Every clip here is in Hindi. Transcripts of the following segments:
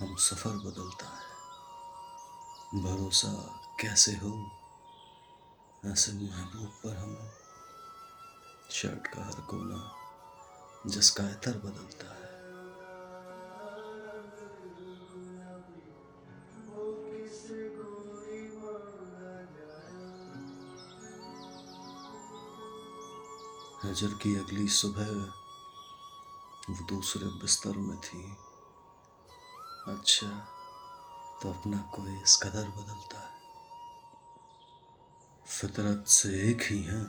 हम सफ़र बदलता है। भरोसा कैसे हो? ऐसे महबूब पर हम शर्ट का हर कोना जिसका इतर बदलता है। हजर की अगली सुबह वो दूसरे बिस्तर में थी। अच्छा तो अपना कोई इस कदर बदलता है? फितरत से एक ही है।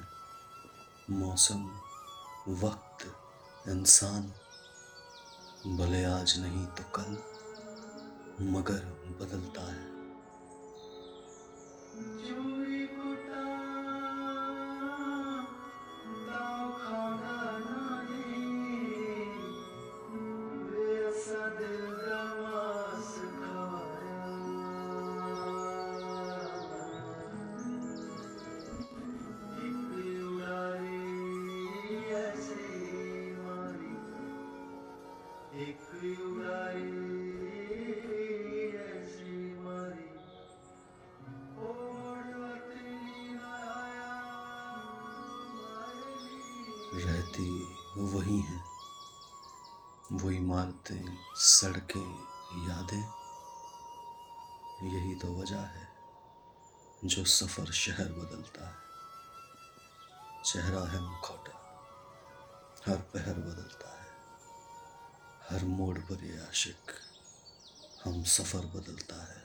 मौसम, वक्त, इंसान। भले आज नहीं तो कल, मगर बदलता है। रहती वही हैं वो इमारतें सड़कें, यादें। यही तो वजह है जो सफ़र शहर बदलता है। चेहरा है मुखौटा, हर पहर बदलता है। हर मोड़ पर ये आशिक हम सफ़र बदलता है।